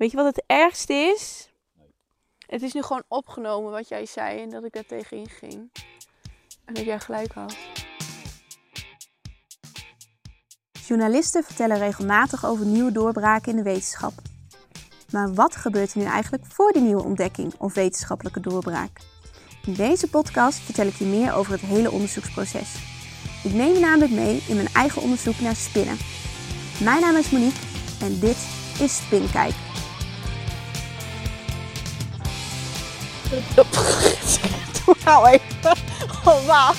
Weet je wat het ergste is? Het is nu gewoon opgenomen wat jij zei en dat ik daar tegenin ging. En dat jij gelijk had. Journalisten vertellen regelmatig over nieuwe doorbraken in de wetenschap. Maar wat gebeurt er nu eigenlijk voor die nieuwe ontdekking of wetenschappelijke doorbraak? In deze podcast vertel ik je meer over het hele onderzoeksproces. Ik neem je namelijk mee in mijn eigen onderzoek naar spinnen. Mijn naam is Monique en dit is Spinkijk. Doe nou even. Oh.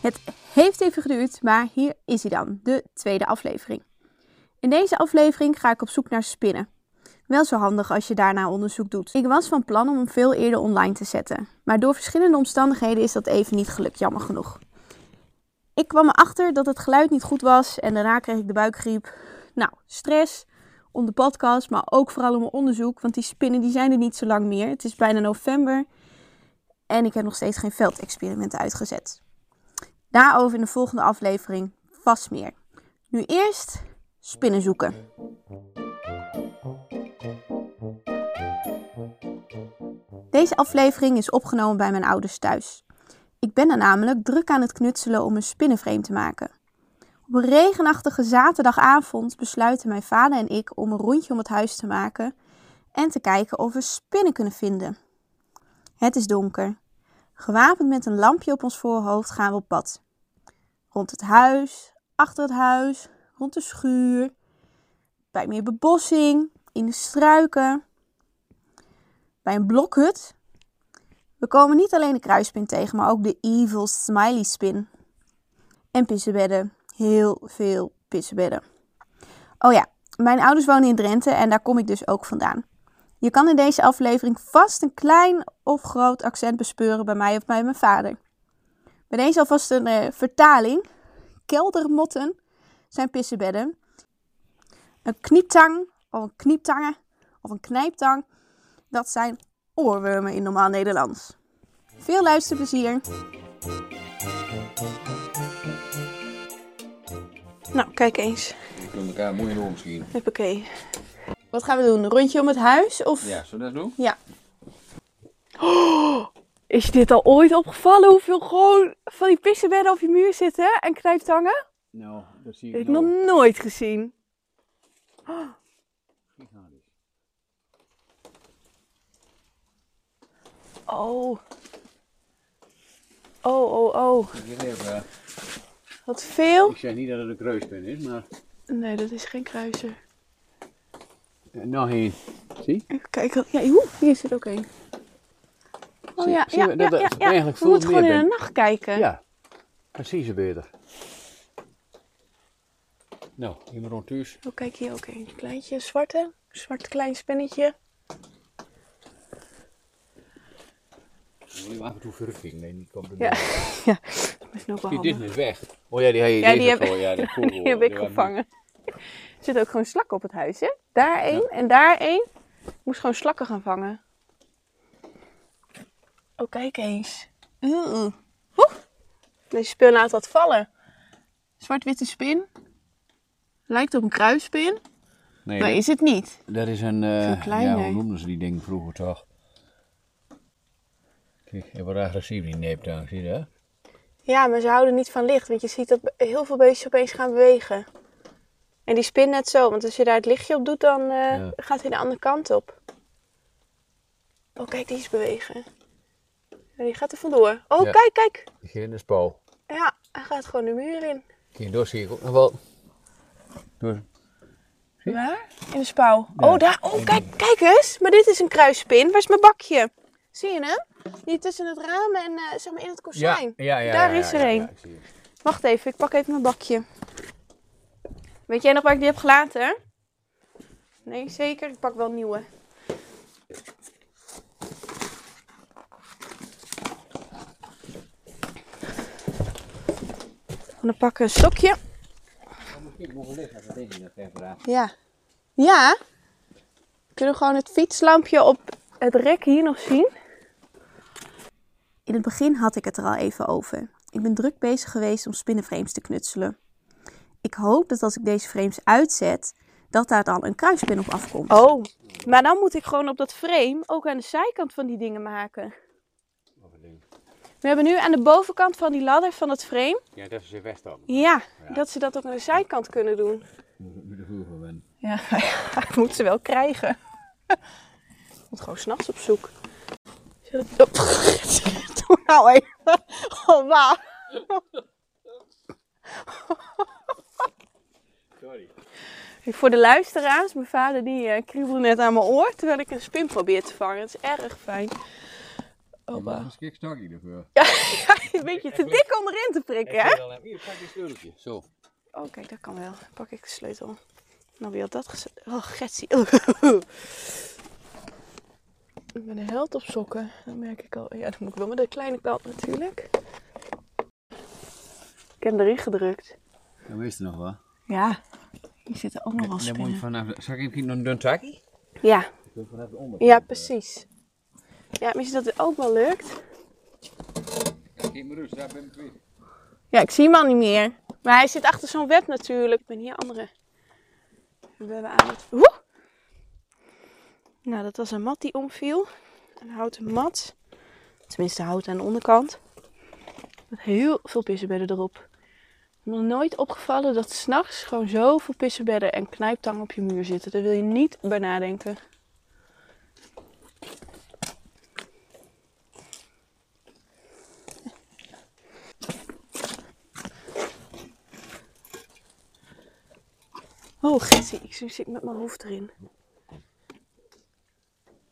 Het heeft even geduurd, maar hier is hij dan, de tweede aflevering. In deze aflevering ga ik op zoek naar spinnen. Wel zo handig als je daarna onderzoek doet. Ik was van plan om hem veel eerder online te zetten, maar door verschillende omstandigheden is dat even niet gelukt, jammer genoeg. Ik kwam erachter dat het geluid niet goed was en daarna kreeg ik de buikgriep. Nou, stress om de podcast, maar ook vooral om mijn onderzoek, want die spinnen die zijn er niet zo lang meer. Het is bijna november en ik heb nog steeds geen veldexperimenten uitgezet. Daarover in de volgende aflevering vast meer. Nu eerst spinnen zoeken. Deze aflevering is opgenomen bij mijn ouders thuis. Ik ben er namelijk druk aan het knutselen om een spinnenframe te maken. Op een regenachtige zaterdagavond besluiten mijn vader en ik om een rondje om het huis te maken en te kijken of we spinnen kunnen vinden. Het is donker. Gewapend met een lampje op ons voorhoofd gaan we op pad. Rond het huis, achter het huis, rond de schuur, bij meer bebossing, in de struiken, bij een blokhut. We komen niet alleen de kruispin tegen, maar ook de evil smiley spin. En pissenbedden. Heel veel pissenbedden. Oh ja, mijn ouders wonen in Drenthe en daar kom ik dus ook vandaan. Je kan in deze aflevering vast een klein of groot accent bespeuren bij mij of bij mijn vader. Bij deze alvast een uh, vertaling. Keldermotten zijn pissenbedden. Een knieptang of een knieptangen of een knijptang, dat zijn oorwormen in normaal Nederlands. Veel luisterplezier! Nou, kijk eens. We kunnen elkaar mooi in de oor misschien. Huppakee. Wat gaan we doen? Een rondje om het huis? Of... Ja, zullen we dat doen? Ja. Oh, is je dit al ooit opgevallen? Hoeveel gewoon van die pissenbedden op je muur zitten en knijptangen? Nou, dat zie Dat ik heb ik nog nooit gezien. Oh. Oh, oh, oh. Even, Wat veel. ik zeg niet dat het een kruispen is, maar Nee, dat is geen kruiser. eh, nog één. Zie? Even kijken. Ja, oeh, hier zit ook een. Oh Zie- ja, zie ja, ja, dat ja, het ja. eigenlijk We moeten gewoon in de nacht kijken. Ja, precies beter. Nou, iemand rond thuis. Oh, kijk hier ook een kleintje, zwarte. Zwart klein spinnetje. Af en toe verrukkingen? Nee, niet komt Ja, ja. Dat is nog wel Die dit handig. is weg. Oh ja, die heb je Ja, die heb, voor. Ja, die, die heb ik gevangen. Er zitten ook gewoon slakken op het huis, hè? Daar één en daar één. Ik moest gewoon slakken gaan vangen. Oh, kijk eens. Oeh. Oeh. Deze spin laat wat vallen. Zwart-witte spin. Lijkt op een kruisspin, Nee, maar dat, is het niet. dat is een, eh, kleine. ja, hoe noemden ze die dingen vroeger toch? Kijk, hij wordt agressief die neeptang, zie je dat? Ja, maar ze houden niet van licht, want je ziet dat heel veel beestjes opeens gaan bewegen. En die spin net zo, want als je daar het lichtje op doet, dan eh, Ja. gaat hij de andere kant op. Oh, kijk, die is bewegen. Die gaat er vandoor. Oh, Ja. kijk, kijk. Die ging in de spouw. Ja, hij gaat gewoon de muur in. Hier door zie ik ook nog wel. Door. Zie? Waar? In de spouw. Ja. Oh, daar. Oh, kijk, kijk eens. Maar dit is een kruisspin. Waar is mijn bakje? Zie je hem? Die tussen het raam en eh, zeg maar in het kozijn. ja, ja. Daar is er een. Wacht even, ik pak even mijn bakje. Weet jij nog waar ik die heb gelaten? Nee, zeker. Ik pak wel een nieuwe. Dan pak ik een stokje. Ja. Ja. Kunnen we gewoon het fietslampje op het rek hier nog zien? In het begin had ik het er al even over. Ik ben druk bezig geweest om spinnenframes te knutselen. Ik hoop dat als ik deze frames uitzet, dat daar dan een kruispin op afkomt. Oh, maar dan moet ik gewoon op dat frame ook aan de zijkant van die dingen maken. We hebben nu aan de bovenkant van die ladder van het frame. Ja, dat is je wegstappen. Ja, dat ze dat ook aan de zijkant kunnen doen. Moet er vroeger ben. Ja, ik moet ze wel krijgen. Ik moet gewoon s'nachts op zoek. Oh, nou even. Oh, waar? Sorry. Voor de luisteraars, mijn vader die eh, kriebelde net aan mijn oor terwijl ik een spin probeer te vangen. Dat is erg fijn. Oh, Maar een ervoor. Ja, een beetje te dik om erin te prikken, hè? Hier, pak je sleuteltje. Zo. Oh, kijk, dat kan wel. Dan pak ik de sleutel. Nou, wie had dat gezet? Oh, Getsie. ik ben een held op sokken. Dat merk ik al. Ja, dat moet ik wel met de kleine kant natuurlijk. Ik heb hem erin gedrukt. Dan wist je nog wel. Ja, hier zitten ook nog wel Dan moet je spinnen. vanaf... Zal ik even nog een dun takkie? Ja, vanaf de onder. ja, precies. Ja, misschien dat het ook wel lukt. Geef me rust, daar ben ik kwijt. Ja, ik zie hem al niet meer. Maar hij zit achter zo'n web natuurlijk. Ik ben hier andere webben aan het... Woe! Nou, dat was een mat die omviel. Een houten mat. Tenminste, hout aan de onderkant. Met heel veel pissenbedden erop. Nog nooit opgevallen dat s'nachts gewoon zoveel pissenbedden en knijptangen op je muur zitten. Daar wil je niet bij nadenken. Oh, Gessie, ik zit met mijn hoofd erin.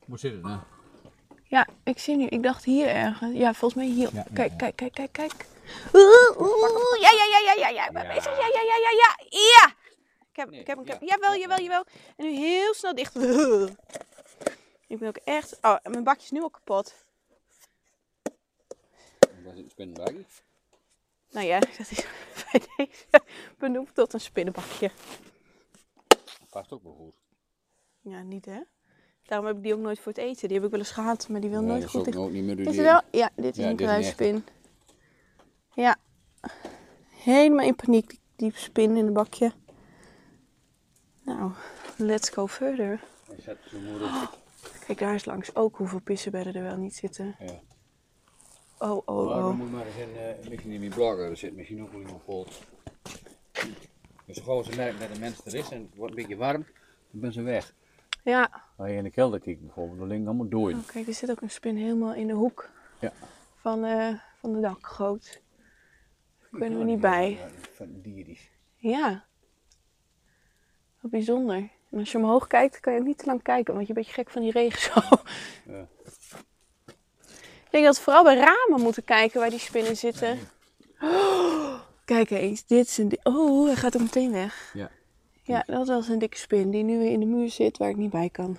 Hoe zit het nou? Ja, ik zie nu. Ik dacht hier ergens. Ja, volgens mij hier. Ja, kijk, ja. kijk, kijk, kijk, kijk. Oeh, oeh, ja, ja, ja, ja, ja, ja. Ik ben Ja. bezig. Ja, ja, ja, ja, ja. Ja! Ik heb, Nee, ik heb, ik heb. ja. Jawel, jawel, jawel. En nu heel snel dicht. Ik ben ook echt. Oh, mijn bakje is nu al kapot. Waar zit een spinnenbakje? Nou ja, dat is bij deze benoemd tot een spinnenbakje. Past ook wel goed. Ja, niet hè? Daarom heb ik die ook nooit voor het eten. Die heb ik wel eens gehad, maar die wil nooit goed dicht. ook niet meer is wel, ja, dit is Ja, een een kruispin. Ja. Helemaal in paniek, die, die spin in het bakje. Nou, let's go further. Hij zet zijn moeder op. Kijk, daar is langs ook hoeveel pissenbedden er wel niet zitten. Ja. Oh, oh, Maar dan oh. moet maar eens in, eh, misschien in mijn blogger, er zit misschien ook wel iemand vol. Dus gewoon ze merken dat de mens er is en het wordt een beetje warm, dan ben ze weg. Ja, Als je in de kelder kijkt bijvoorbeeld, dan liggen allemaal dooien. oh, kijk, er zit ook een spin helemaal in de hoek Ja. van, eh, van de dakgoot. Daar kunnen we niet bij. Van dierisch. Ja. Wat bijzonder. En als je omhoog kijkt, kan je ook niet te lang kijken, want je bent een beetje gek van die regen zo. Ja. Ik denk dat we vooral bij ramen moeten kijken waar die spinnen zitten. Oh, kijk eens, dit is een... Oh, hij gaat ook meteen weg. Ja. Ja, dat was een dikke spin die nu weer in de muur zit waar ik niet bij kan.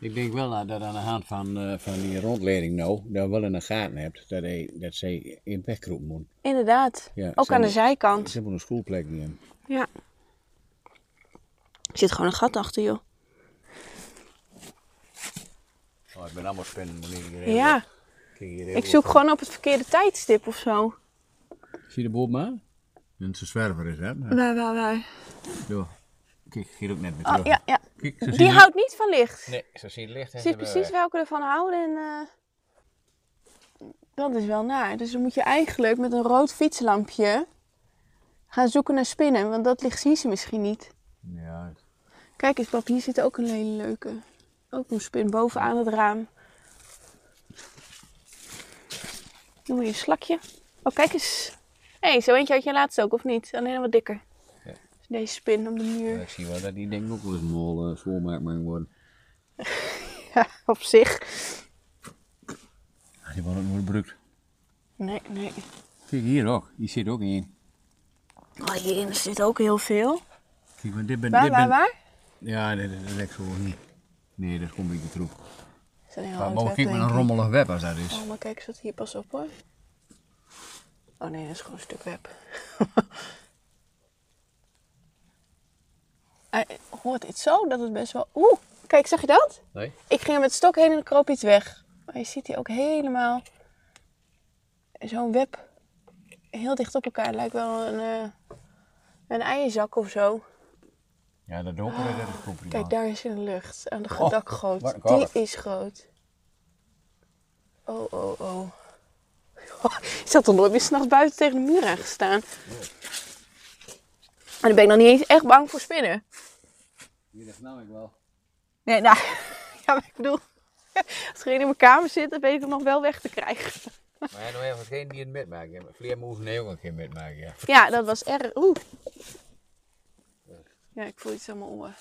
Ik denk wel dat aan de hand van, eh, van die rondleiding nou, dat wel in de gaten hebt dat, hij, dat zij in het wegkroepen moet. Inderdaad. Ja, ook aan de er- zijkant. Ze hebben een schoolplek niet in. Ja. Er zit gewoon een gat achter, joh. Oh, ik ben allemaal spinnen, moet ik Ja. Hier Ik zoek gewoon op het verkeerde tijdstip of zo. Zie je de boot maar? Een zwerver is. Ja. Waar, waar, waar? Zo. Kijk, hier ook net weer Oh, terug. ja, ja. Kijk, zo zie Die je- houdt niet van licht. Nee, zo zie je het licht. ze je hebben precies weg. welke ervan houden en... eh, Dat is wel naar. Dus dan moet je eigenlijk met een rood fietslampje gaan zoeken naar spinnen. Want dat licht zie ze misschien niet. Ja, Kijk eens pap, hier zit ook een hele leuke. Ook een spin bovenaan het raam. Doe maar je slakje. Oh, kijk eens. Hé, hey, zo eentje had je laatst ook, of niet? Alleen wat dikker. Deze spin op de muur. ik zie wel dat die denk ik ook wel eens een mol uh, schoolmaak mag worden. Ja, op zich. Die wordt ook nooit gebruikt. Nee, nee. Kijk hier ook, die zit ook in. Oh, hierin zit ook heel veel. Kijk, maar dit ben, Waar, dit waar, ben... waar? Ja, dat, dat, dat zo niet. Nee, dat is gewoon een beetje troep. Is een heel Maar mogen denk een rommelig web als dat is. Oh, maar kijk wat hier pas op hoor. Oh nee, dat is gewoon een stuk web. Hij hoort dit zo dat het best wel... Oeh, kijk, zag je dat? Nee? Ik ging er met stok heen en kroop iets weg. Maar je ziet hier ook helemaal zo'n web heel dicht op elkaar. Het lijkt wel een, eh, een eierzak of zo. Ja, dat donkere dat is goed. Kijk, daar is in de lucht. Aan de Oh, dakgoot. Die is groot. Oh, oh, oh. Ik zat er nooit meer s'nachts buiten tegen de muur aangestaan. En dan ben ik nog niet eens echt bang voor spinnen. Hier dat nou ik wel. Nee, nou, ja, maar ik bedoel, als er een in mijn kamer zit, dan weet ik hem nog wel weg te krijgen. Maar ja, nog even geen die het metmaken. Vleermoeven nee ook een keer metmaken, ja. Ja, dat was erg. Oeh. Ja, ik voel iets aan mijn oor.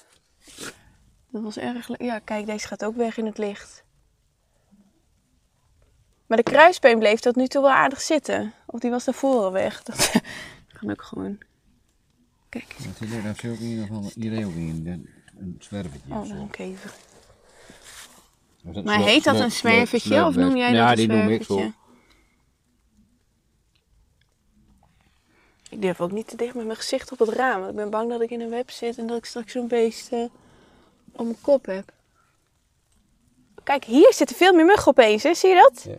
Dat was erg. Ja, kijk, deze gaat ook weg in het licht. Maar de kruisbeen bleef tot nu toe wel aardig zitten. Of die was daarvoor al weg. Dat kan ook gewoon. Kijk eens. Er, daar zit ook in ieder geval, hier ook in, een, een zwervertje Oh, een kever. Maar heet dat een zwervertje of noem jij dat Ja, een die noem ik zo. zwervertje? Ik durf ook niet te dicht met mijn gezicht op het raam. want Ik ben bang dat ik in een web zit en dat ik straks zo'n beest eh, op mijn kop heb. Kijk, hier zitten veel meer muggen opeens, hè? Zie je dat? Ja.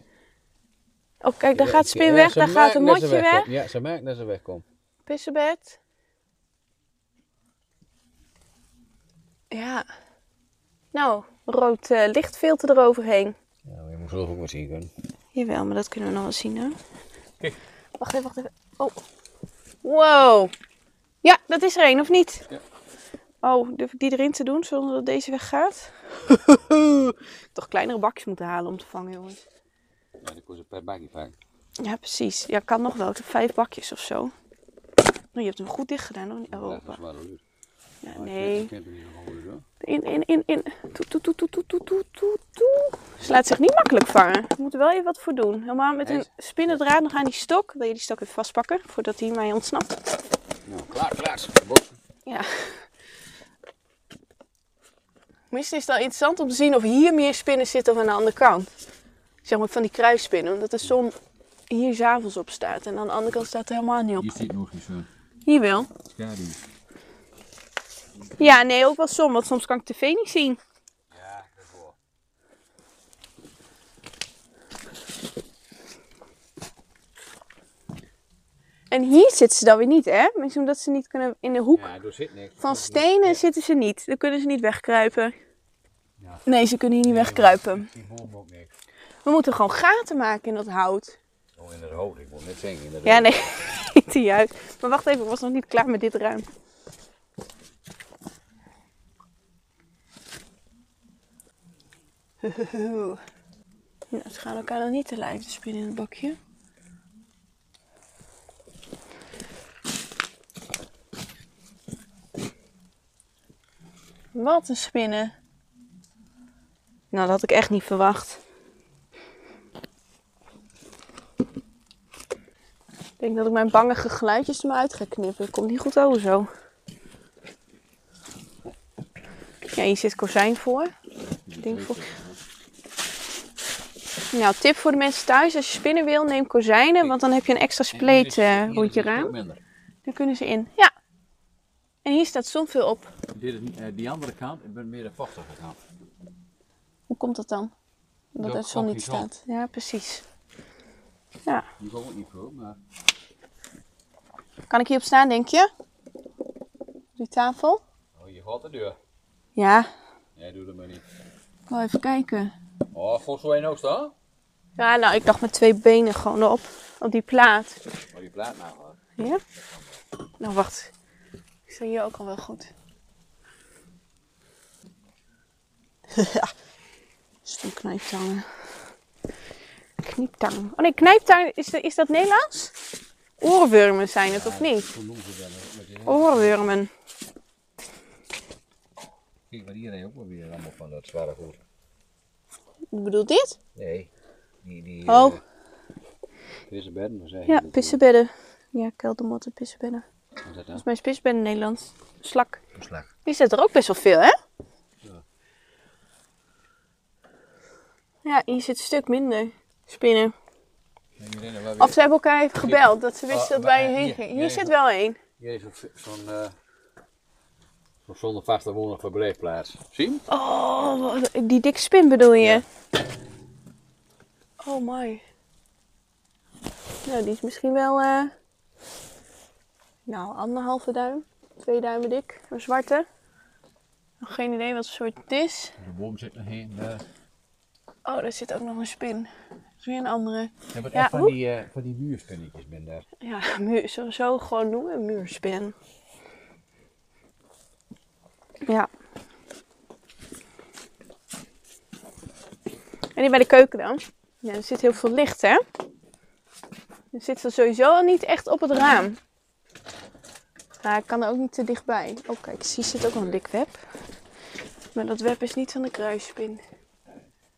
Oh, kijk, daar Ja, gaat de spin ja, weg, daar gaat een motje weg. wegkomt. Ja, ze merken dat ze wegkomt. Pissebed. Ja. Nou, rood eh, lichtfilter eroverheen. Ja, maar je moet zelf ook wat zien kunnen. Jawel, maar dat kunnen we nog wel zien, hè? Kijk. Wacht even, wacht even. Oh. Wow. Ja, dat is er één, of niet? Ja. Oh, durf ik die erin te doen zonder dat deze weggaat? Toch kleinere bakjes moeten halen om te vangen, jongens. Ja, die ze per bakje pakken. Ja, precies. Ja, kan nog wel. Ik heb vijf bakjes of zo. Oh, je hebt hem goed dicht gedaan, hoor. Ja, Oh, Nee. In, in, in, in. Toe, toe, toe, toe, Ze laat zich niet makkelijk vangen. moet wel even wat voor doen. Helemaal met een spinnendraad nog aan die stok. Wil je die stok even vastpakken voordat hij mij ontsnapt? Nou, klaar, klaar. Ja. Misschien is het al interessant om te zien of hier meer spinnen zitten dan aan de andere kant. Zeg maar van die kruisspinnen. Omdat de zon hier s'avonds op staat. En aan de andere kant staat er helemaal niet op. Hier zit nog eens. Hier wel. Schaduw. Ja, nee, ook wel soms. Want soms kan ik tv niet zien. Ja, dat wel. En hier zitten ze dan weer niet, hè? Misschien omdat ze niet kunnen in de hoek Ja, er zit niks. van stenen zitten ze niet. Dan kunnen ze niet wegkruipen. Ja. Nee, ze kunnen hier niet wegkruipen. Die boom ook niks. We moeten gewoon gaten maken in dat hout. Oh, in het hoofd. Ik wil net zeggen. In het Ja, nee, niet juist. Maar wacht even, ik was nog niet klaar met dit ruim. Nou, ze gaan elkaar nog niet te lijf, de spinnen in het bakje. Wat een spinnen. Nou, dat had ik echt niet verwacht. Ik denk dat ik mijn bangige geluidjes er maar uit ga knippen. Komt niet goed over zo. Ja, hier zit kozijn voor. Ding voor. Nou, tip voor de mensen thuis. Als je spinnen wil, neem kozijnen. Want dan heb je een extra spleet hier rond je het raam. Dan kunnen ze in. Ja. En hier staat zoveel op. Dit is, eh, die andere kant, ik ben meer de vochtige kant. Hoe komt dat dan? Omdat Dat het zon niet staat. Ja, precies. Ja. Die ook niet voor, maar Kan ik hierop staan, denk je? Die tafel? oh, je gaat de deur. Ja. Jij doet het maar niet. Ik wil even kijken. Oh, volgens mij ook staan? Ja, nou, ik dacht met twee benen gewoon op. Op die plaat. Maar die plaat nou hoor. Ja? Nou, wacht. Ik sta hier ook al wel goed. Zo'n knijptangen. Knieptang. Oh nee, knijptang, is, dat- is dat Nederlands? Oorwormen zijn het, of niet? Die- Oorwormen. Kijk, maar hier heb je ook wel weer allemaal van dat zware goed. Hoe bedoelt dit? Nee. Die, die, Oh. eh, wat zeg je? Ja, Dat- pissebedden. Ja, keldermotten, pissebedden. Wat is dat dan? Volgens mij is pissebedden Nederlands. Slak. Een slag. Die zit er ook best wel veel, hè? Ja. Ja, hier zit een stuk minder spinnen. En die rennen wel Of ze hebben elkaar even gebeld, dat ze wisten Oh, dat wij maar, eh, heen hier- gingen. hier zit wel één. Hier is zo'n- zo'n eh, zo'n zonder vaste woning verblijfplaats. Zie je? Oh, die dikke spin bedoel je? Oh my. Nou, die is misschien wel... eh, Nou, anderhalve duim. Twee duimen dik. Een zwarte. Nog geen idee wat voor soort het is. De boom zit nog heen. Daar. Oh, daar zit ook nog een spin. Dat is weer een andere. Ja, echt van die, eh, van die muurspinnetjes ben daar. Ja, muur, zo, zo gewoon noemen. Een muurspin. Ja. En die bij de keuken dan? Ja, er zit heel veel licht, hè? Er zit er sowieso al niet echt op het raam. Maar ik kan er ook niet te dichtbij. Oh, kijk, hier zit ook een dik web. Maar dat web is niet van de kruisspin.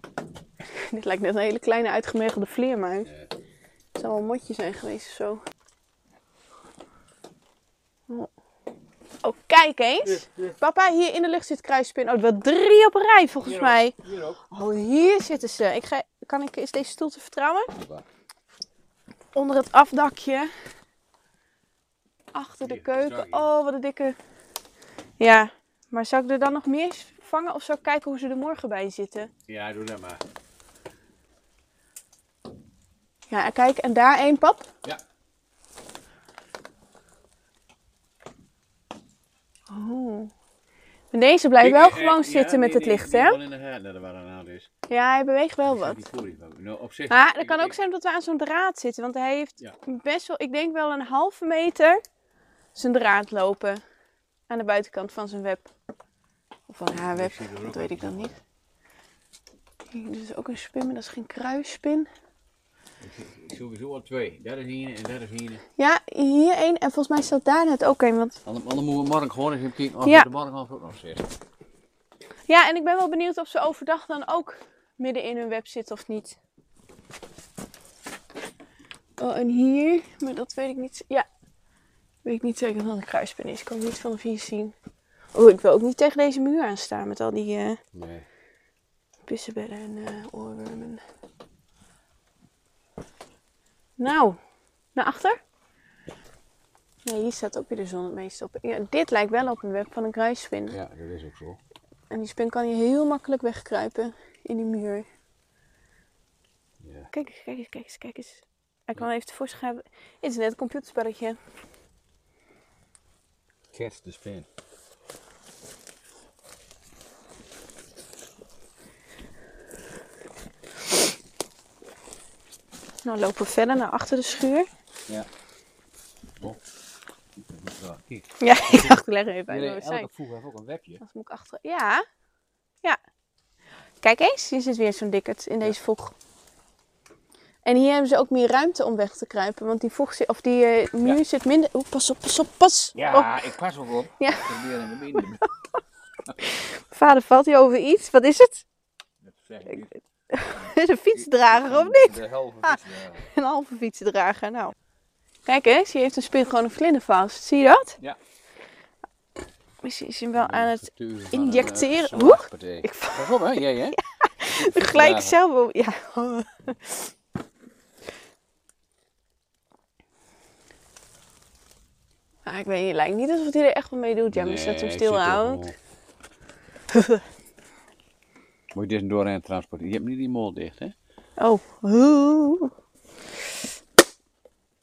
Dit lijkt net een hele kleine uitgemergelde vleermuis. Het zal wel een motje zijn geweest of zo. Oh. Oh, kijk eens. Papa, hier in de lucht zit kruisspin. Oh, wel drie op een rij volgens mij. Hier ook. Oh, hier zitten ze. Ik ga, kan ik, is deze stoel te vertrouwen? Onder het afdakje. Achter de keuken. Oh, wat een dikke. Ja, maar zou ik er dan nog meer vangen of zou ik kijken hoe ze er morgen bij zitten? Ja, doe dat maar. Ja, en kijk, en daar één pap. Ja. Oh. En deze blijft wel gewoon zitten met het licht, hè? Dat is. Ja, hij beweegt wel wat. Nou, op zich. Maar het ik- kan ook zijn dat we aan zo'n draad zitten. Want hij heeft Ja. best wel, ik denk wel een halve meter zijn draad lopen. Aan de buitenkant van zijn web. Of van haar web, dat weet ik dan niet. Dit is ook een spin, maar dat is geen kruisspin. Sowieso al twee. Daar is en daar is. Ja, hier één. En volgens mij staat daar net ook een. Want... Anders moeten we morgen gewoon eens even kijken of Ja. de morgen ook nog zit. Ja, en ik ben wel benieuwd of ze overdag dan ook midden in hun web zitten of niet. Oh, en hier, maar dat weet ik niet. Ja, weet ik niet zeker dat het een kruispin is. Ik kan het niet vanaf hier zien. Oh, ik wil ook niet tegen deze muur aan staan met al die eh Nee. en eh oorwormen. Nou, naar achter? Nee, hier staat ook weer de zon het meest op. Ja, dit lijkt wel op een web van een kruisspin. Ja, dat is ook zo. En die spin kan hier heel makkelijk wegkruipen in die muur. Ja. Kijk eens, kijk eens, kijk eens, kijk eens. Ik kan even tevoorschijn. Het is net een computerspelletje. Catch the spin. Nou lopen we verder naar achter de schuur. Ja. Oh. Kijk. Ja, ik dacht, ik leg er even uit Nee, elke voeg heeft ook een webje. Dat moet ik achter. Ja. Ja. Kijk eens, hier zit weer zo'n dikkerd in deze voeg. En hier hebben ze ook meer ruimte om weg te kruipen. Want die voeg zit, of die eh, muur Ja. zit minder. Oeh, pas op, pas op, pas. op. Ja, ik pas ook op. Ja. Midden. Vader valt hier over iets. Wat is het? Dat zeg ik niet. Is een fietsdrager of niet? De halve Ah. fietsdrager. Een halve fietsdrager, nou. Kijk eens, hier heeft een spin gewoon een vlinder vast. Zie je dat? Ja. Misschien is hij hem wel aan het injecteren. eh, Oeh. slagpartij. Ik Pas op hè, jij hè? gelijk zelf. Ja. Maar ik weet niet, het lijkt niet alsof hij er echt wat mee doet. Ja, maar zet hem Nee, stil zit er houdt. Moet je deze doorheen transporteren? Je hebt niet die mol dicht hè? Oh. Oeh.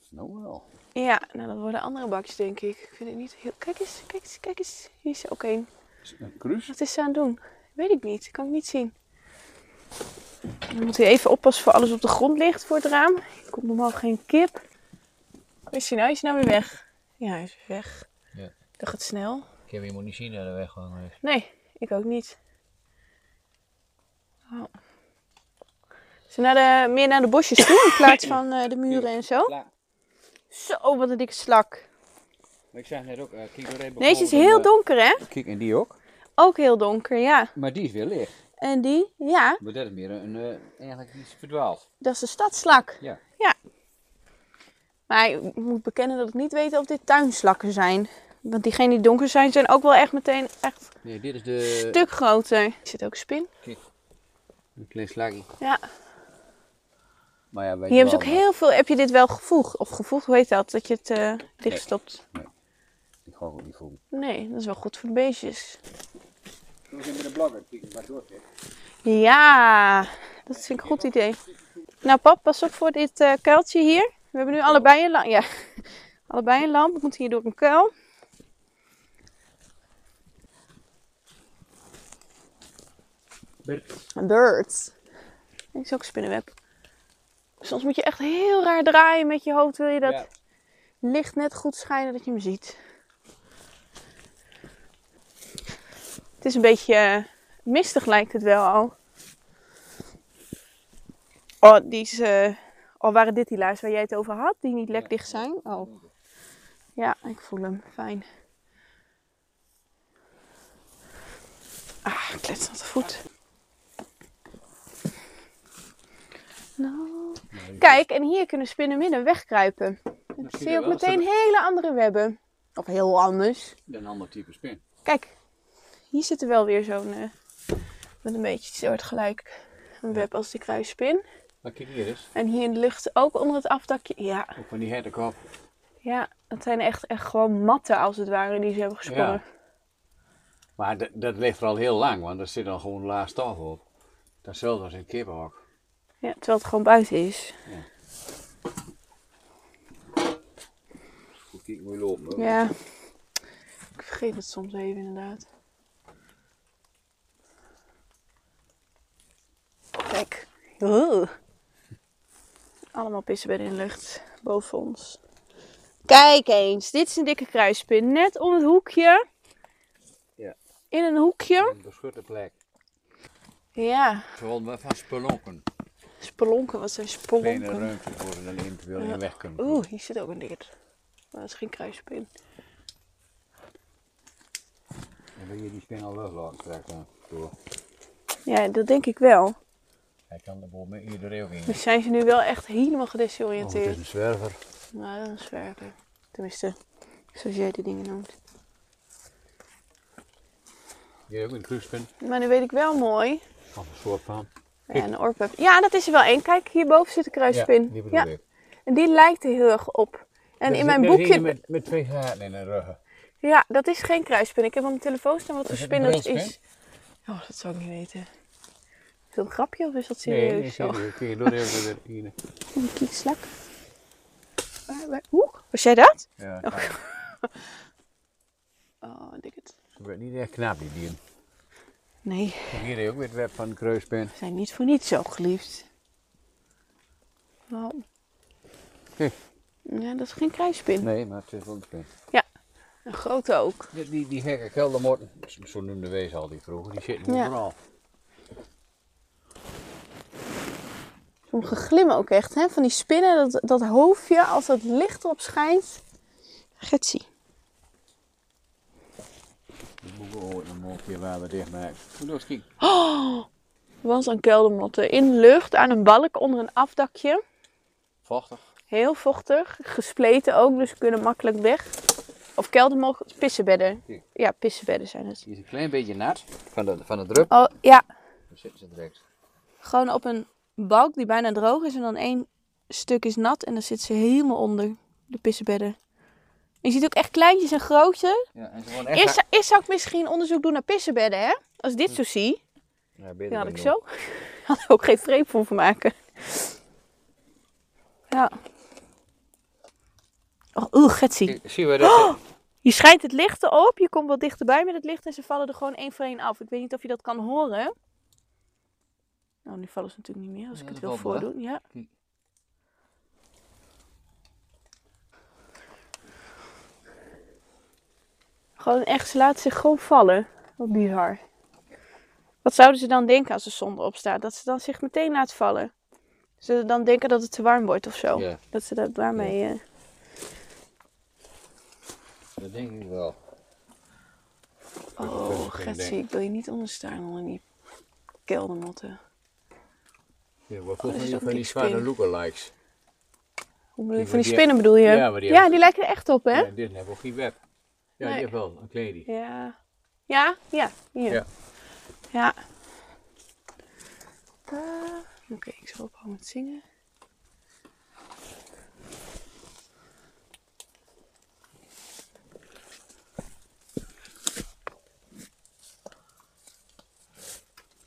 Nou wel. Ja, nou dat worden andere bakjes denk ik. Ik vind het niet heel... Kijk eens, kijk eens, kijk eens. Hier is er ook één. Is het Een cruise? Wat is ze aan het doen? Weet ik niet. Kan ik niet zien. Dan moet hij even oppassen voor alles op de grond ligt voor het raam. Er komt normaal geen kip. Waar is hij nou? Is hij nou weer weg? Ja, hij is weer weg. Ja. Dat gaat snel. Ik heb helemaal niet zien dat er weggegaan is. Nee, ik ook niet. Oh. Ze naar de, meer naar de bosjes toe in plaats van eh, de muren en zo. Zo, wat een dikke slak. Maar ik zeg net ook, eh kijk door even Deze is heel donker, hè? Kijk, en die ook. Ook heel donker, ja. Maar die is weer licht. En die, ja, Maar dat is meer een, eh, eigenlijk iets verdwaald. dat is de stadslak. Ja. Maar ik moet bekennen dat ik niet weet of dit tuinslakken zijn. Want diegenen die donker zijn, zijn ook wel echt meteen echt Nee, dit is de... een stuk groter. Er zit ook spin. Een klein slagje. Ja. Maar ja, weet Hier hebben ze ook heel veel. Heb je dit wel gevoegd? Of gevoegd, hoe heet dat? Dat je het eh dichtstopt? maar Ik ga ook niet voelen. Nee, dat is wel goed voor de beestjes. We zijn met een blogger. Kijk, maar door. Ja, dat vind ik een goed idee. Nou pap, pas op voor dit eh kuiltje hier. We hebben nu allebei een lang... Ja, Allebei een lamp. Moeten hier door een kuil. Een bird. Dit is ook spinnenweb. Soms moet je echt heel raar draaien met je hoofd. Wil je dat Ja. licht net goed schijnen dat je hem ziet. Het is een beetje eh, mistig lijkt het wel al. Oh, die is... eh, oh, waren dit die luis waar jij het over had? Die niet lek dicht zijn? Oh. Ja, ik voel hem. Fijn. Ah, klets aan de voet. Nou. Kijk, en hier kunnen spinnen midden wegkruipen. Dan zie je ook meteen hele andere webben. Of heel anders. Een ander type spin. Kijk, hier zit er wel weer zo'n... eh, met een beetje soortgelijk een web als die kruisspin. Maar kijk hier eens. En hier in de lucht ook onder het afdakje. Ja, Ook van die hertenkop. ja dat zijn echt, echt gewoon matten als het ware die ze hebben gesponnen. Ja. Maar dat, dat ligt er al heel lang, want er zit dan gewoon laag stof op. Datzelfde als in het kippenhok. Ja, terwijl het gewoon buiten is. Goed, kijk moet je hoor. Ja, ik vergeet het soms even inderdaad. Kijk. Oeh. Allemaal pissenbedden in de lucht boven ons. Kijk eens, dit is een dikke kruispin. Net om het hoekje. Ja. In een hoekje. Een beschutte plek. Ja, Gewoon van spelonken. Spelonken. Wat zijn Kleine spelonken? ruimtes waar ze dan eventueel in weg kunnen. Oeh, hier zit ook een dikke. Maar dat is geen kruispin. Dan wil je die spin al weglaten straks dan. Door. Ja, dat denk ik wel. Hij kan er bijvoorbeeld met iedereen ook in. Dus zijn ze nu wel echt helemaal Oh, het gedesoriënteerd. is een zwerver. Nou, dat is een zwerver. Tenminste, zoals jij die dingen noemt. Hier ook een kruispin. Maar nu weet ik wel mooi. Of een soort van. Ja, een oorpep. Ja, dat is er wel één. Kijk, hierboven zit een kruispin. Ja, die bedoel ik. en die lijkt er heel erg op. En in mijn boekje... Met, met twee gaten in de rug. Ja, dat is geen kruispin. Ik heb op mijn telefoon staan wat voor spin een dat is. Oh, dat zou ik niet weten. Is dat een grapje of is dat Nee, serieus? nee, door de hele hier. Een kiekslak. Oeh, was jij dat? Ja, Oh. kijk. Oh, dik het. Ze wordt niet echt knap, die dieren. Nee, Hier heb je ook weer het web van de kruispin. we zijn niet voor niets zo geliefd. Nou. Kijk. Ja, dat is geen kruispin. Nee, maar het is wel een spin. Een grote ook. Die, die, die gekke keldermotten, zo noemde wees al die vroeger, die zitten Ja. overal. Sommige glimmen ook echt, hè? Van die spinnen, dat, dat hoofdje, als dat licht erop schijnt. Getsie. Ooit nog een keer waar we dicht maken. Doe eens kijk. Was een keldermotten in de lucht, aan een balk onder een afdakje. Vochtig. Heel vochtig, gespleten ook, dus ze kunnen makkelijk weg. Of keldermotten, pissenbedden. Ja, pissenbedden zijn het. Die is een klein beetje nat van de, van de drup. Oh, ja. Dan zitten ze direct. Gewoon op een balk die bijna droog is en dan één stuk is nat en dan zit ze helemaal onder de pissenbedden. Je ziet ook echt kleintjes en grootje. Ja, en ze echt... Eerst, eerst zou ik misschien onderzoek doen naar pissenbedden, hè? Als ik dit zo zie, Ja, dan had ik zo. Had ik ook geen vreep voor van maken. Ja. Oh, oeh, Getsie. Kijk, Zie je dat? Je schijnt het licht erop, je komt wat dichterbij met het licht en ze vallen er gewoon één voor één af. Ik weet niet of je dat kan horen. Nou, nu vallen ze natuurlijk niet meer als ik het wil wel. voordoen. Ja. Gewoon echt, ze laten zich gewoon vallen. Wat bizar. Wat zouden ze dan denken als de zon erop staat? Dat ze dan zich meteen laat vallen. Ze dan denken dat het te warm wordt of zo. Ja, Dat ze dat daarmee... eh, dat denk ik wel. Oh, Dat Getsie, ik wil je niet onderstaan onder die keldermotten. Ja, wat dat volgens mij van die spin. lookalikes. Hoe bedoel je? Die- Van die die- spinnen bedoel je? Ja, maar die hebben- die lijken er echt op, hè? Ja, dit hebben ook geen web. Ja, Nee. heeft wel een kleding. Ja. Ja? Ja, hier. Ja. Ja. Ah, Oké, ik zal ophouden met zingen.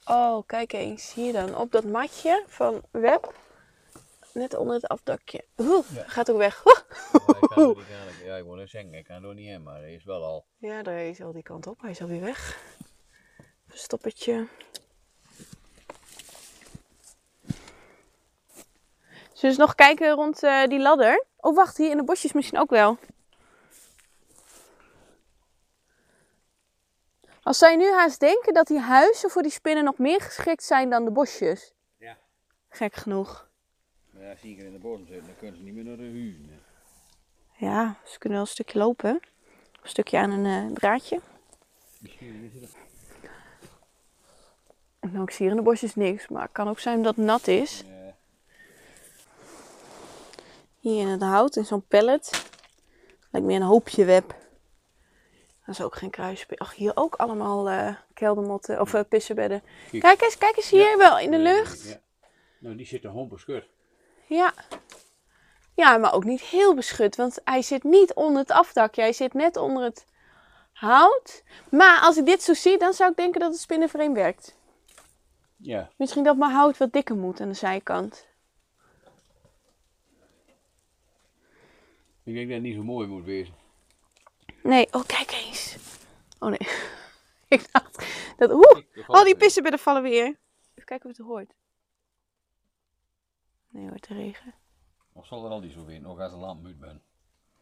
Oh, kijk eens. Hier dan. Op dat matje van web. Net onder het afdakje. Oeh, Ja. gaat ook weg. Oeh. Ja, ik kan, ja, wil net zeggen, ik kan er niet heen, maar hij is wel al. Ja, daar is al die kant op. Hij is alweer weg. Verstoppertje. Zullen we eens nog kijken rond eh, die ladder? Oh, wacht, hier in de bosjes misschien ook wel. Als je nu haast denken dat die huizen voor die spinnen nog meer geschikt zijn dan de bosjes? Ja. Gek genoeg. Maar ja, zie ik er in de bodem zitten, dan kunnen ze niet meer naar de huur. Ja, ze kunnen wel een stukje lopen. Een stukje aan een eh, draadje. En nou, ik zie hier in de bosjes niks, maar het kan ook zijn dat het nat is. Hier in het hout, in zo'n pallet. Lijkt meer een hoopje web. Dat is ook geen kruisspin. Ach, hier ook allemaal eh, keldermotten of eh, pissenbedden. Kijk. Kijk eens, kijk eens hier wel in de lucht. Ja. Nou, die zit een homp beschut. Ja. Ja, maar ook niet heel beschut, want hij zit niet onder het afdakje. Hij zit net onder het hout. Maar als ik dit zo zie, dan zou ik denken dat het spinnenvreemd werkt. Ja. Misschien dat mijn hout wat dikker moet aan de zijkant. Ik denk dat het niet zo mooi moet wezen. Nee, oh kijk eens. Oh nee. ik dacht dat... Oeh, oh die pissenbedden vallen weer. Even kijken of het hoort. Nee, hoort de regen. Of zal er al die zo weer, nog als een lamp ben.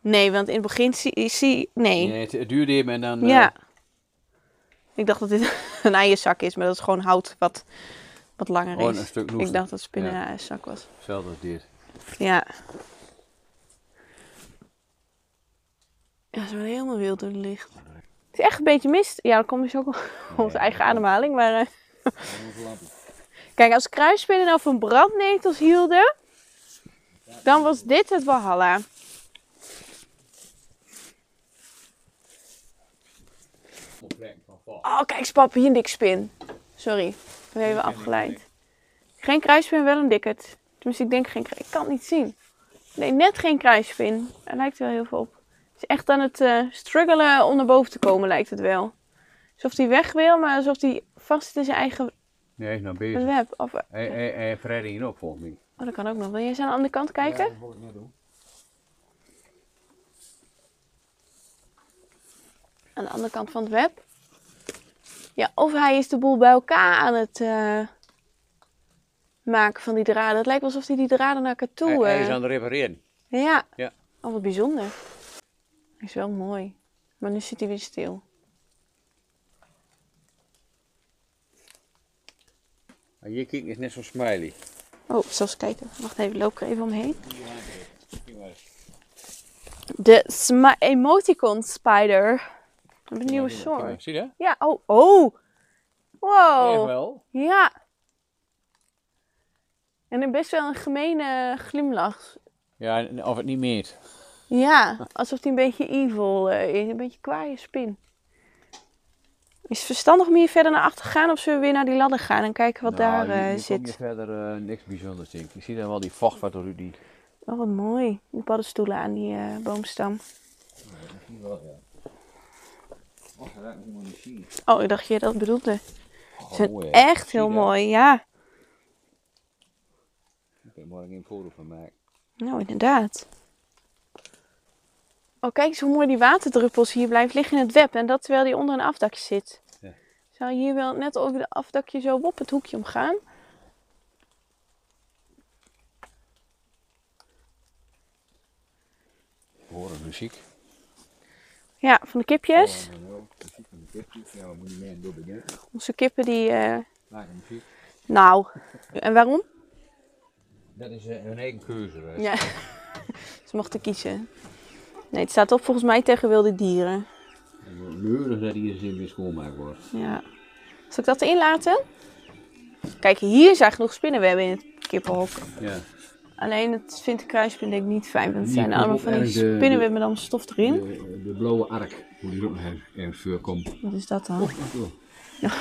Nee, want in het begin zie... zie nee. Nee, het, het duurde even en dan... eh, Ja. Ik dacht dat dit een eierzak is, maar dat is gewoon hout wat, wat langer Gewoon is. een stuk ik dacht dat het spinnen een eierzak was. Hetzelfde als dit. Ja. Ja, ze worden helemaal wild door het licht. Het is echt een beetje mist. Ja, dan komt dus ook onze Ja, eigen ademhaling. Maar eh, kijk, als kruisspinnen nou van brandnetels hielden, dan was dit het Valhalla. Oh, kijk eens, pap, hier een dikspin. Sorry, ik ben even afgeleid. Geen kruispin, wel een dikkerd. Tenminste, ik denk geen. Ik kan het niet zien. Nee, net geen kruispin. Er lijkt wel heel veel op. Het is echt aan het eh, struggelen om naar boven te komen, lijkt het wel. Alsof hij weg wil, maar alsof hij vast zit in zijn eigen Nee, hij is nou bezig. web. Of, Hij, hij, hij heeft redding mij. Oh, dat kan ook nog. Wil jij eens aan de andere kant kijken? Ja, dat wil ik net doen. Aan de andere kant van het web. Ja, of hij is de boel bij elkaar aan het eh, maken van die draden. Het lijkt wel alsof hij die draden naar elkaar toe... Hij, hij is eh, aan het repareren. Ja. Ja. Oh, wat bijzonder. Hij is wel mooi. Maar nu zit hij weer stil. En hier kijken is net zo'n smiley. Oh, zelfs kijken. Wacht even, loop er even omheen. De emoticon spider. Een nieuwe soort. Zie je? Ja, oh, oh. Echt Wow. wel. Ja. En een best wel een gemene glimlach. Ja, of het niet meet. Ja, alsof hij een beetje evil eh, is. Een beetje kwaaie spin. Is het verstandig om hier verder naar achter te gaan of zullen we weer naar die ladder gaan en kijken wat Nou, daar hier- eh, hier kom zit? je verder eh, niks bijzonders denk ik. Je ziet dan wel die vocht wat die... Oh, wat mooi. Die paddenstoelen aan die eh, boomstam. Misschien wel, ja. Dat niet zien. Oh, ik dacht je dat bedoelde. Ze Oh, zijn mooi, hè. echt Zie heel dat? mooi, ja. Ik er morgen een foto van maken. Nou, inderdaad. Oh, kijk eens hoe mooi die waterdruppels hier blijven liggen in het web. En dat terwijl die onder een afdakje zit. Ja. Zou je hier wel net over de afdakje zo op het hoekje omgaan? Horen muziek. Ja, van de kipjes. Horen we ook. Muziek van de kipjes. Ja, we moeten meer door beginnen. Onze kippen die... eh, Maken muziek. Nou, en waarom? Dat is eh, hun eigen keuze. Ja, ze mochten kiezen. Nee, het staat op volgens mij tegen wilde dieren. Leurig dat hier zin weer schoonmaakt wordt. Ja. Zal ik dat erin laten? Kijk, hier zijn genoeg spinnenwebben in het kippenhok. Ja. Alleen het vindt de kruispin denk ik niet fijn. Want het zijn allemaal van die de- spinnenwebben met allemaal stof erin. De, de blauwe ark. Hoe die ook nog ergens- voor komt. Wat is dat dan? Oh,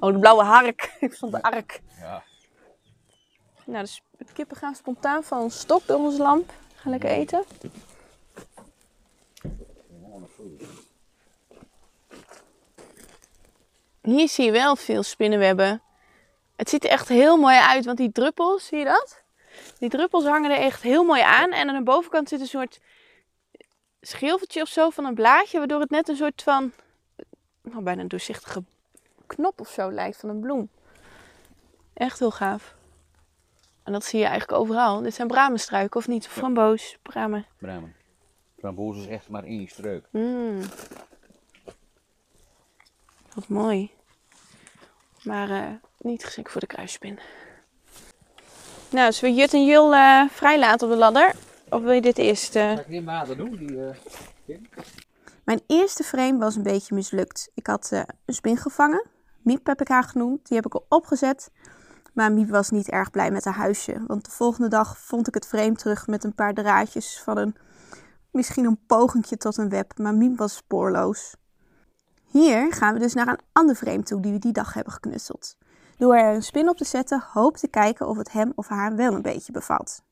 Oh, de blauwe hark. Ik vond de ark. Ja. Nou, de kippen gaan spontaan van ons stok door onze lamp. Lekker eten. Hier zie je wel veel spinnenwebben. Het ziet er echt heel mooi uit, want die druppels, zie je dat? Die druppels hangen er echt heel mooi aan. En aan de bovenkant zit een soort schilfertje of zo van een blaadje. Waardoor het net een soort van, nou, bijna een doorzichtige knop of zo lijkt van een bloem. Echt heel gaaf. En dat zie je eigenlijk overal. Dit zijn bramenstruiken of niet? Framboos, bramen. Bramen. Framboos is echt maar één streuk. Mm. Wat mooi. Maar eh, niet geschikt voor de kruisspin. Nou, zullen we Jut en Jul eh vrijlaten op de ladder? Of wil je dit eerst? eh? Ga ik niet water doen? Die, eh, Mijn eerste frame was een beetje mislukt. Ik had eh, een spin gevangen. Miep heb ik haar genoemd. Die heb ik al opgezet. Maar Miep was niet erg blij met haar huisje. Want de volgende dag vond ik het frame terug met een paar draadjes van een... Misschien een pogingje tot een web. Maar Miep was spoorloos. Hier gaan we dus naar een ander frame toe die we die dag hebben geknutseld. Door er een spin op te zetten, hoop te kijken of het hem of haar wel een beetje bevalt.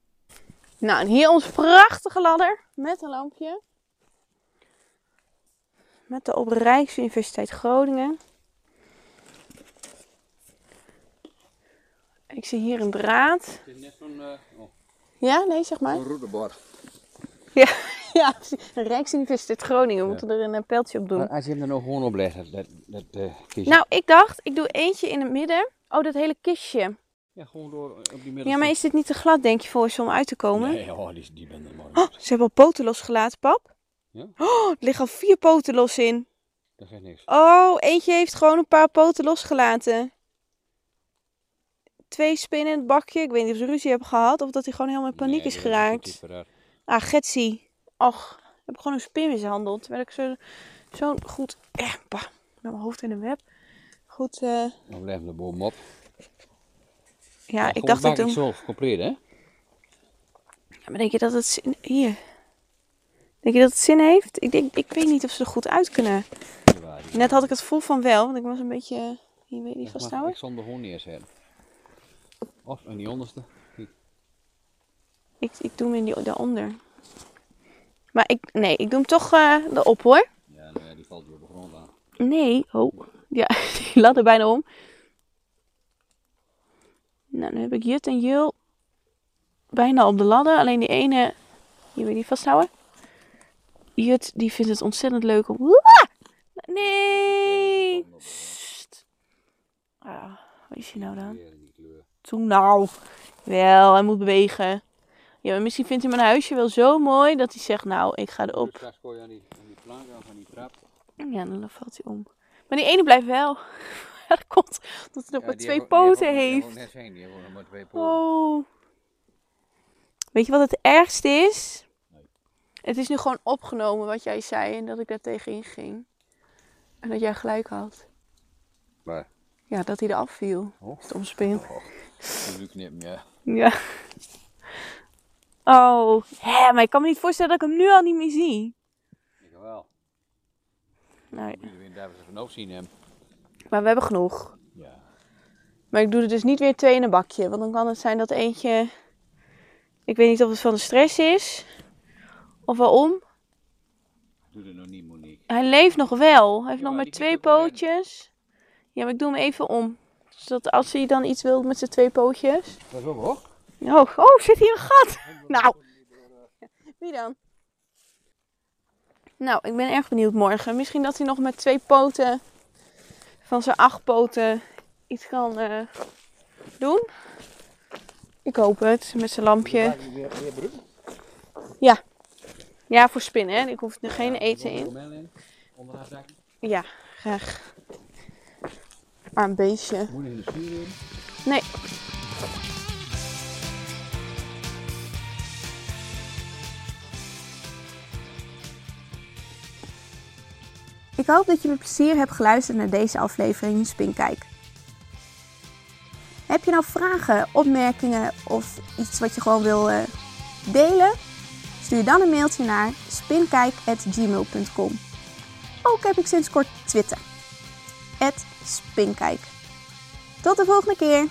Nou, en hier onze prachtige ladder met een lampje. Met de op Rijksuniversiteit Groningen. Ik zie hier een draad. Het is net zo'n eh, oh, Ja, nee, zeg maar. zo'n roederbord. Ja, ja precies. Rijksuniversiteit Groningen. We moeten er een eh, pijltje op doen. Maar Als je hem er nou gewoon op legt, dat, dat, dat eh, kistje. Nou, ik dacht, ik doe eentje in het midden. Oh, dat hele kistje. Ja, gewoon door op die middel. Ja, maar is dit niet te glad, denk je, voor ze om uit te komen? Nee, oh, die, die ben er mooi. Oh, ze hebben al poten losgelaten, pap. Ja? Oh, er liggen al vier poten los in. Dat geeft niks. Oh, eentje heeft gewoon een paar poten losgelaten. Twee spinnen in het bakje. Ik weet niet of ze ruzie hebben gehad of dat hij gewoon helemaal in paniek Nee, is dat geraakt. Ah, Getsie. Och, heb ik gewoon een spin mishandeld. Terwijl ik zo, zo'n goed... Eh, bah, met mijn hoofd in een web. Goed, eh, Dan blijven we er bovenop. ja, ik dacht ik bak doe... zo compleet, hè? Ja, maar denk je dat het zin... Hier. Denk je dat het zin heeft? Ik, denk, ik weet niet of ze er goed uit kunnen. Net had ik het gevoel van wel, want ik was een beetje... Hier weet je niet Ik mag- vasthouden. Ik zal hem er gewoon neerzetten. Of in die onderste. Ik, ik doe hem in die, daaronder. Maar ik, nee, ik doe hem toch eh erop hoor. Ja, nou ja, die valt weer op de grond aan. Nee, oh. Ja, die lat er bijna om. Nou, nu heb ik Jut en Jul bijna op de ladder. Alleen die ene, hier wil je die vasthouden. Jut, die vindt het ontzettend leuk om... Nee! Sst. Ah, wat is hij nou dan? Weer in die kleur. Toen nou. Wel, hij moet bewegen. Ja, maar misschien vindt hij mijn huisje wel zo mooi dat hij zegt, nou, ik ga erop. straks gooi je aan die, aan die plank of aan die trap. Ja, dan valt hij om. Maar die ene blijft wel. Dat komt omdat hij nog Ja, maar twee poten heeft. hebben net zijn, die hebben nog maar twee poten. Oh. Weet je wat het ergste is? Het is nu gewoon opgenomen wat jij zei en dat ik daar tegenin ging. En dat jij gelijk had. Maar, Ja, dat hij eraf viel. oh, Stom spin. oh, knippen, ja. Ja. Oh, hè, maar ik kan me niet voorstellen dat ik hem nu al niet meer zie. Ik wel. Nee, Moet je weer daar vanaf zien hem. maar we hebben genoeg. Ja. Maar ik doe er dus niet weer twee in een bakje. Want dan kan het zijn dat eentje... Ik weet niet of het van de stress is. Of waarom. Doe het nog niet, Monique. Hij leeft nog wel. Hij heeft Ja, nog maar twee pootjes. Ja, maar ik doe hem even om. Zodat als hij dan iets wil met zijn twee pootjes. Dat is ook hoor. Oh, oh, zit hier een gat. Nou. Wie dan? Nou, ik ben erg benieuwd morgen. Misschien dat hij nog met twee poten van zijn acht poten iets kan eh, doen. Ik hoop het, met zijn lampje. Broek? Ja, voor spinnen, hè. Ik hoef er geen eten in. Ja, graag. Arm beestje. Moet je in de in. Nee. Ik hoop dat je met plezier hebt geluisterd naar deze aflevering Spinkijk. Heb je nou vragen, opmerkingen of iets wat je gewoon wil eh, delen? Stuur dan een mailtje naar spinkijk.gmail.com. Ook heb ik sinds kort Twitter. Spinkijk. Tot de volgende keer!